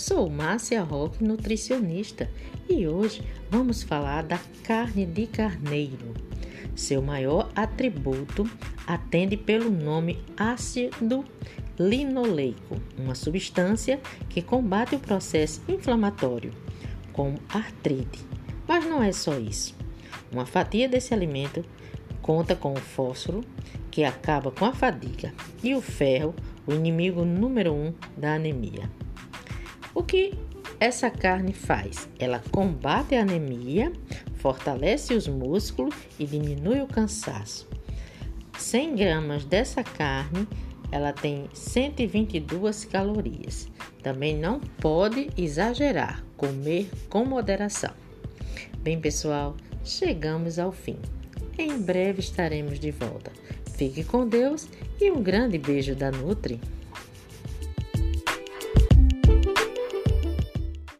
Sou Márcia Roque, nutricionista, e hoje vamos falar da carne de carneiro. Seu maior atributo atende pelo nome ácido linoleico, uma substância que combate o processo inflamatório, como artrite. Mas não é só isso. Uma fatia desse alimento conta com o fósforo, que acaba com a fadiga, e o ferro, o inimigo número um da anemia. O que essa carne faz? Ela combate a anemia, fortalece os músculos e diminui o cansaço. 100 gramas dessa carne ela tem 122 calorias. Também não pode exagerar, comer com moderação. Bem, pessoal, chegamos ao fim. Em breve estaremos de volta. Fique com Deus e um grande beijo da Nutri.